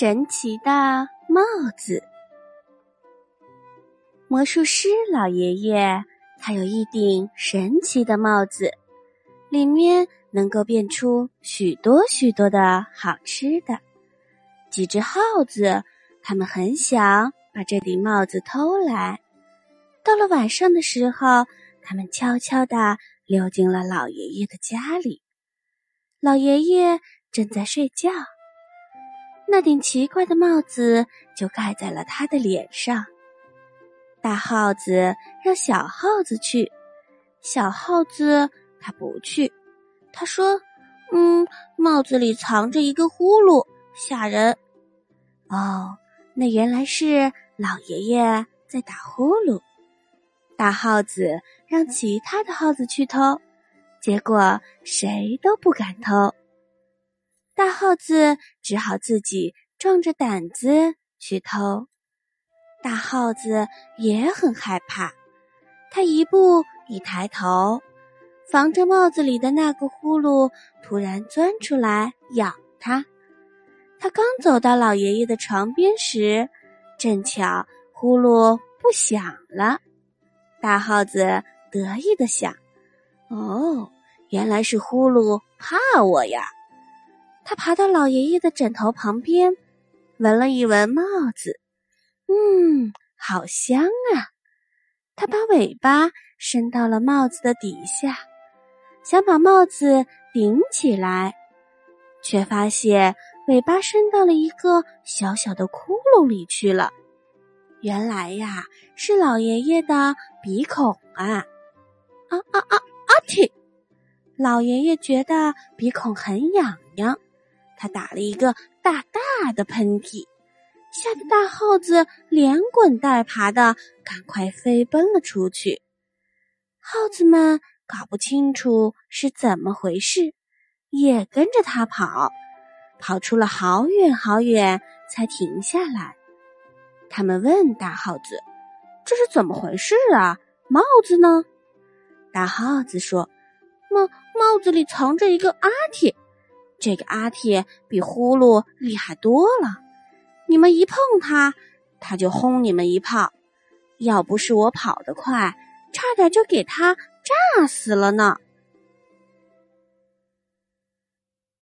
神奇的帽子。魔术师老爷爷他有一顶神奇的帽子，里面能够变出许多许多的好吃的。几只耗子，他们很想把这顶帽子偷来。到了晚上的时候，他们悄悄地溜进了老爷爷的家里。老爷爷正在睡觉。那顶奇怪的帽子就盖在了他的脸上。大耗子让小耗子去，小耗子他不去。他说：“嗯，帽子里藏着一个呼噜，吓人。”哦，那原来是老爷爷在打呼噜。大耗子让其他的耗子去偷，结果谁都不敢偷。大耗子只好自己壮着胆子去偷。大耗子也很害怕，他一步一抬头，防着帽子里的那个呼噜突然钻出来咬他。他刚走到老爷爷的床边时，正巧呼噜不响了。大耗子得意的想：“哦，原来是呼噜怕我呀。”他爬到老爷爷的枕头旁边，闻了一闻帽子，嗯，好香啊！他把尾巴伸到了帽子的底下，想把帽子顶起来，却发现尾巴伸到了一个小小的窟窿里去了。原来呀，是老爷爷的鼻孔啊！啊啊啊啊！嚏！老爷爷觉得鼻孔很痒痒。他打了一个大大的喷嚏，吓得大耗子连滚带爬的赶快飞奔了出去。耗子们搞不清楚是怎么回事，也跟着他跑，跑出了好远好远才停下来。他们问大耗子：“这是怎么回事啊？帽子呢？”大耗子说：“帽帽子里藏着一个阿铁。”这个阿铁比呼噜厉害多了，你们一碰它，它就轰你们一炮。要不是我跑得快，差点就给它炸死了呢。